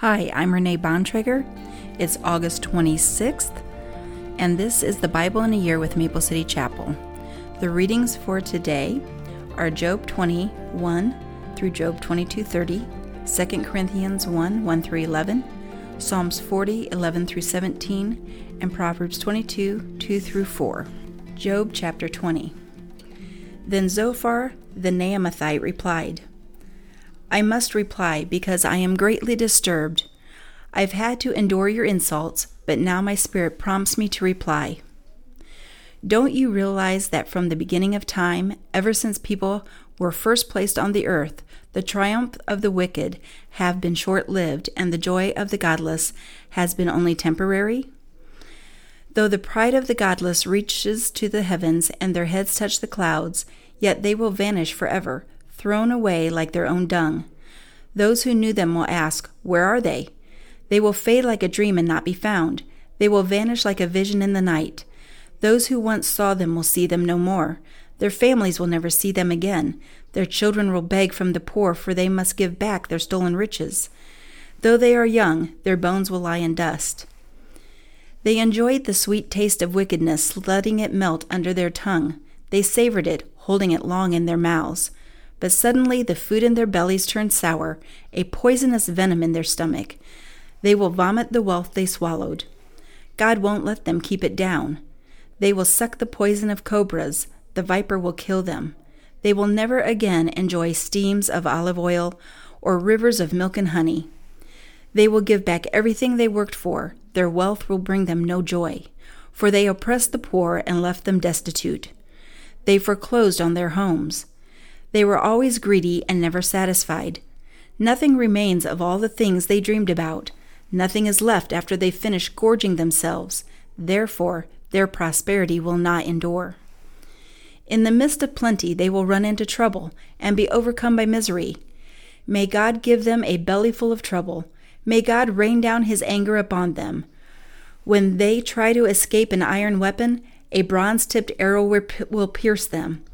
Hi, I'm Renee Bontrager. It's August 26th, and this is the Bible in a Year with Maple City Chapel. The readings for today are Job 21 through Job 22:30, 2 Corinthians 1 1 through 11, Psalms 40 11 through 17, and Proverbs 22 2 through 4. Job chapter 20. Then Zophar the Naamathite replied, I must reply because I am greatly disturbed. I've had to endure your insults, but now my spirit prompts me to reply. Don't you realize that from the beginning of time, ever since people were first placed on the earth, the triumph of the wicked have been short lived, and the joy of the godless has been only temporary? Though the pride of the godless reaches to the heavens and their heads touch the clouds, yet they will vanish forever thrown away like their own dung. Those who knew them will ask, Where are they? They will fade like a dream and not be found. They will vanish like a vision in the night. Those who once saw them will see them no more. Their families will never see them again. Their children will beg from the poor, for they must give back their stolen riches. Though they are young, their bones will lie in dust. They enjoyed the sweet taste of wickedness, letting it melt under their tongue. They savored it, holding it long in their mouths. But suddenly the food in their bellies turns sour, a poisonous venom in their stomach. They will vomit the wealth they swallowed. God won't let them keep it down. They will suck the poison of cobras, the viper will kill them. They will never again enjoy steams of olive oil or rivers of milk and honey. They will give back everything they worked for. Their wealth will bring them no joy, for they oppressed the poor and left them destitute. They foreclosed on their homes. They were always greedy and never satisfied. Nothing remains of all the things they dreamed about. Nothing is left after they finish gorging themselves. Therefore, their prosperity will not endure. In the midst of plenty, they will run into trouble and be overcome by misery. May God give them a bellyful of trouble. May God rain down his anger upon them. When they try to escape an iron weapon, a bronze tipped arrow will pierce them.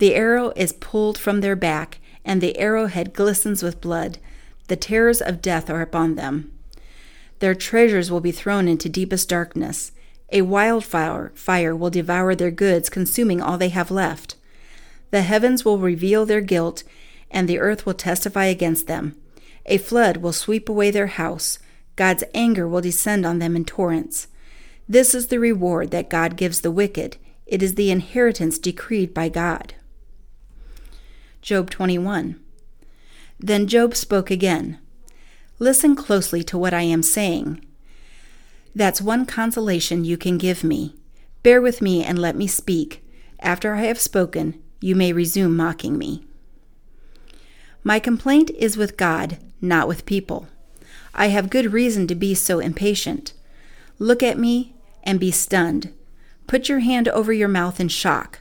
The arrow is pulled from their back, and the arrowhead glistens with blood. The terrors of death are upon them. Their treasures will be thrown into deepest darkness. A wildfire fire will devour their goods, consuming all they have left. The heavens will reveal their guilt, and the earth will testify against them. A flood will sweep away their house. God's anger will descend on them in torrents. This is the reward that God gives the wicked. It is the inheritance decreed by God. Job 21. Then Job spoke again. Listen closely to what I am saying. That's one consolation you can give me. Bear with me and let me speak. After I have spoken, you may resume mocking me. My complaint is with God, not with people. I have good reason to be so impatient. Look at me and be stunned. Put your hand over your mouth in shock.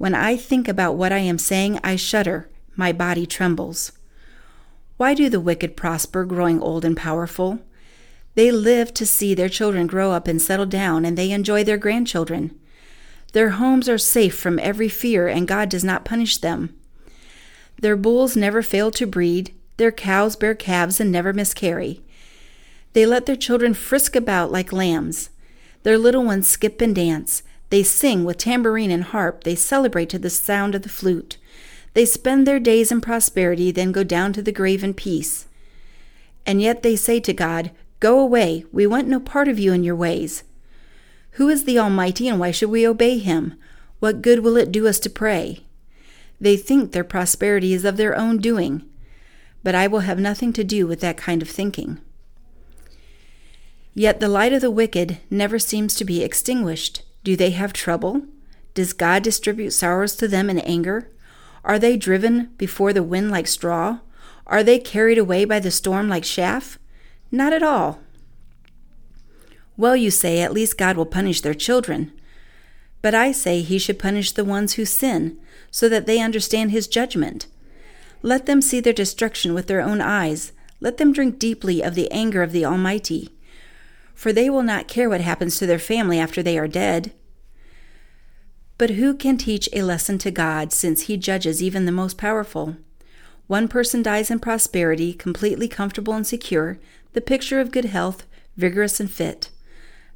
When I think about what I am saying, I shudder, my body trembles. Why do the wicked prosper, growing old and powerful? They live to see their children grow up and settle down, and they enjoy their grandchildren. Their homes are safe from every fear, and God does not punish them. Their bulls never fail to breed, their cows bear calves and never miscarry. They let their children frisk about like lambs. Their little ones skip and dance. They sing with tambourine and harp. They celebrate to the sound of the flute. They spend their days in prosperity, then go down to the grave in peace. And yet they say to God, Go away, we want no part of you and your ways. Who is the Almighty, and why should we obey him? What good will it do us to pray? They think their prosperity is of their own doing, but I will have nothing to do with that kind of thinking. Yet the light of the wicked never seems to be extinguished. Do they have trouble? Does God distribute sorrows to them in anger? Are they driven before the wind like straw? Are they carried away by the storm like chaff? Not at all. Well, you say, at least God will punish their children. But I say he should punish the ones who sin, so that they understand his judgment. Let them see their destruction with their own eyes. Let them drink deeply of the anger of the Almighty for they will not care what happens to their family after they are dead. But who can teach a lesson to God since he judges even the most powerful? One person dies in prosperity, completely comfortable and secure, the picture of good health, vigorous and fit.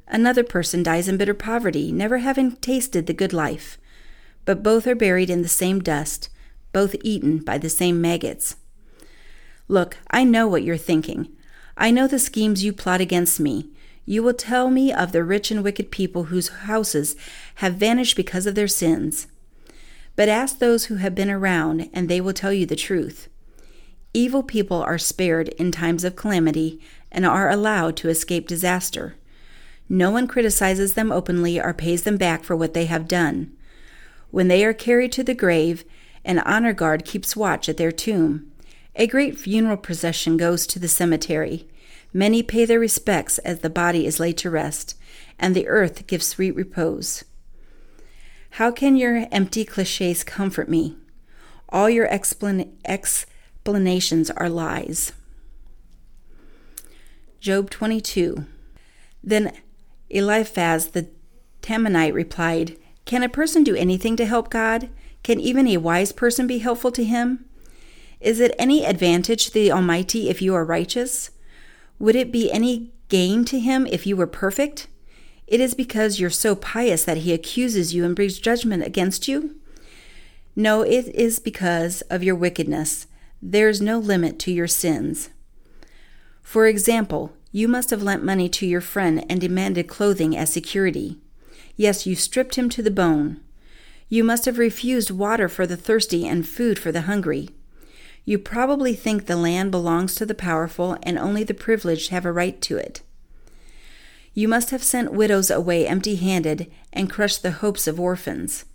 Another person dies in bitter poverty, never having tasted the good life. But both are buried in the same dust, both eaten by the same maggots. Look, I know what you're thinking. I know the schemes you plot against me. You will tell me of the rich and wicked people whose houses have vanished because of their sins. But ask those who have been around, and they will tell you the truth. Evil people are spared in times of calamity and are allowed to escape disaster. No one criticizes them openly or pays them back for what they have done. When they are carried to the grave, an honor guard keeps watch at their tomb. A great funeral procession goes to the cemetery. Many pay their respects as the body is laid to rest, and the earth gives sweet repose. How can your empty cliches comfort me? All your explan- explanations are lies. Job 22. Then Eliphaz the Temanite replied, Can a person do anything to help God? Can even a wise person be helpful to him? Is it any advantage to the Almighty if you are righteous? Would it be any gain to him if you were perfect? It is because you're so pious that he accuses you and brings judgment against you? No, it is because of your wickedness. There's no limit to your sins. For example, you must have lent money to your friend and demanded clothing as security. Yes, you stripped him to the bone. You must have refused water for the thirsty and food for the hungry. You probably think the land belongs to the powerful and only the privileged have a right to it. You must have sent widows away empty handed and crushed the hopes of orphans.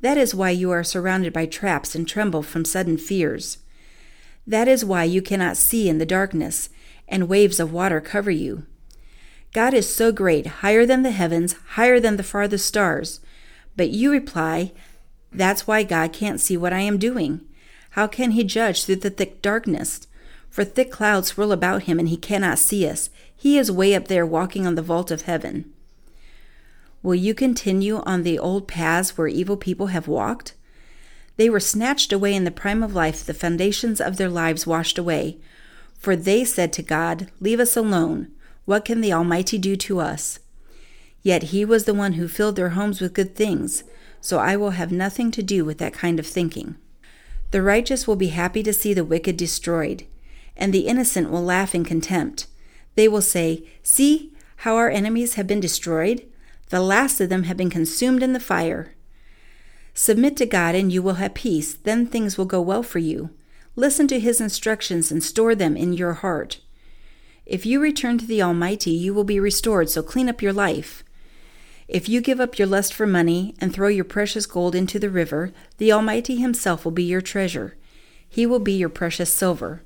That is why you are surrounded by traps and tremble from sudden fears. That is why you cannot see in the darkness, and waves of water cover you. God is so great, higher than the heavens, higher than the farthest stars. But you reply, That's why God can't see what I am doing. How can he judge through the thick darkness? For thick clouds swirl about him, and he cannot see us. He is way up there walking on the vault of heaven. Will you continue on the old paths where evil people have walked? They were snatched away in the prime of life, the foundations of their lives washed away. For they said to God, Leave us alone. What can the Almighty do to us? Yet He was the one who filled their homes with good things, so I will have nothing to do with that kind of thinking. The righteous will be happy to see the wicked destroyed, and the innocent will laugh in contempt. They will say, See how our enemies have been destroyed? The last of them have been consumed in the fire. Submit to God, and you will have peace. Then things will go well for you. Listen to his instructions and store them in your heart. If you return to the Almighty, you will be restored, so clean up your life. If you give up your lust for money and throw your precious gold into the river, the Almighty Himself will be your treasure. He will be your precious silver.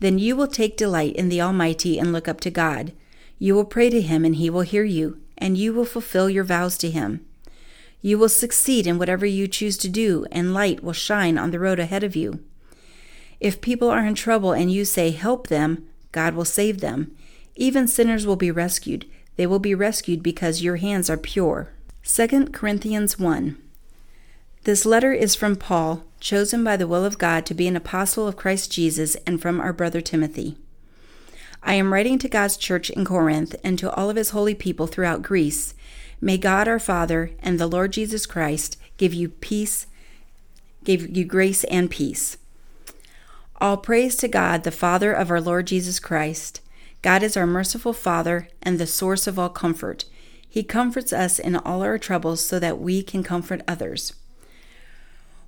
Then you will take delight in the Almighty and look up to God. You will pray to Him, and He will hear you, and you will fulfill your vows to Him. You will succeed in whatever you choose to do, and light will shine on the road ahead of you. If people are in trouble and you say, Help them, God will save them. Even sinners will be rescued. They will be rescued because your hands are pure. 2 Corinthians 1. This letter is from Paul, chosen by the will of God to be an apostle of Christ Jesus, and from our brother Timothy. I am writing to God's church in Corinth and to all of his holy people throughout Greece. May God our Father and the Lord Jesus Christ give you peace, give you grace and peace. All praise to God, the Father of our Lord Jesus Christ. God is our merciful Father and the source of all comfort. He comforts us in all our troubles so that we can comfort others.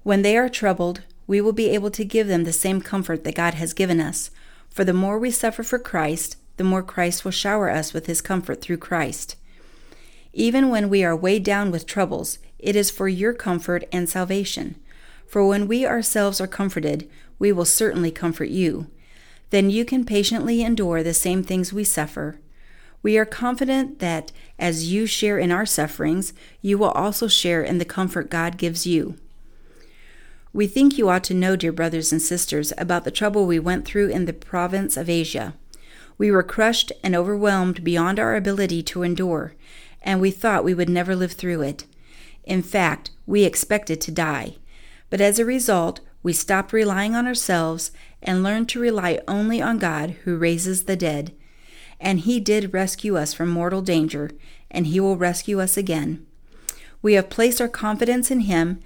When they are troubled, we will be able to give them the same comfort that God has given us. For the more we suffer for Christ, the more Christ will shower us with his comfort through Christ. Even when we are weighed down with troubles, it is for your comfort and salvation. For when we ourselves are comforted, we will certainly comfort you then you can patiently endure the same things we suffer. We are confident that as you share in our sufferings, you will also share in the comfort God gives you. We think you ought to know, dear brothers and sisters, about the trouble we went through in the province of Asia. We were crushed and overwhelmed beyond our ability to endure, and we thought we would never live through it. In fact, we expected to die. But as a result, We stopped relying on ourselves and learned to rely only on God who raises the dead. And He did rescue us from mortal danger, and He will rescue us again. We have placed our confidence in Him,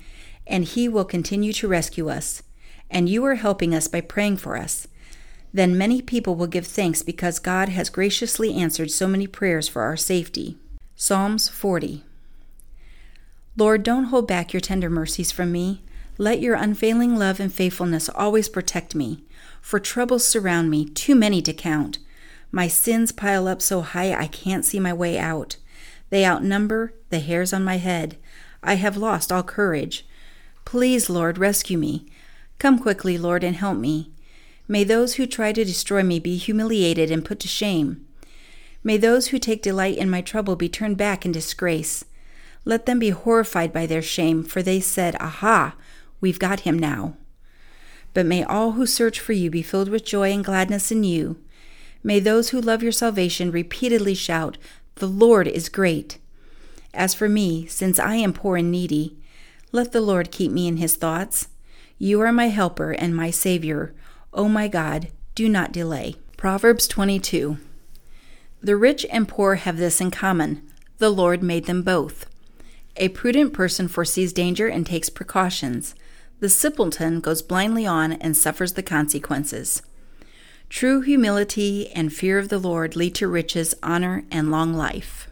and He will continue to rescue us. And you are helping us by praying for us. Then many people will give thanks because God has graciously answered so many prayers for our safety. Psalms 40. Lord, don't hold back your tender mercies from me. Let your unfailing love and faithfulness always protect me, for troubles surround me, too many to count. My sins pile up so high I can't see my way out. They outnumber the hairs on my head. I have lost all courage. Please, Lord, rescue me. Come quickly, Lord, and help me. May those who try to destroy me be humiliated and put to shame. May those who take delight in my trouble be turned back in disgrace. Let them be horrified by their shame, for they said, Aha, we've got him now. But may all who search for you be filled with joy and gladness in you. May those who love your salvation repeatedly shout, The Lord is great. As for me, since I am poor and needy, let the Lord keep me in his thoughts. You are my helper and my Savior. O my God, do not delay. Proverbs 22. The rich and poor have this in common the Lord made them both. A prudent person foresees danger and takes precautions. The simpleton goes blindly on and suffers the consequences. True humility and fear of the Lord lead to riches, honor, and long life.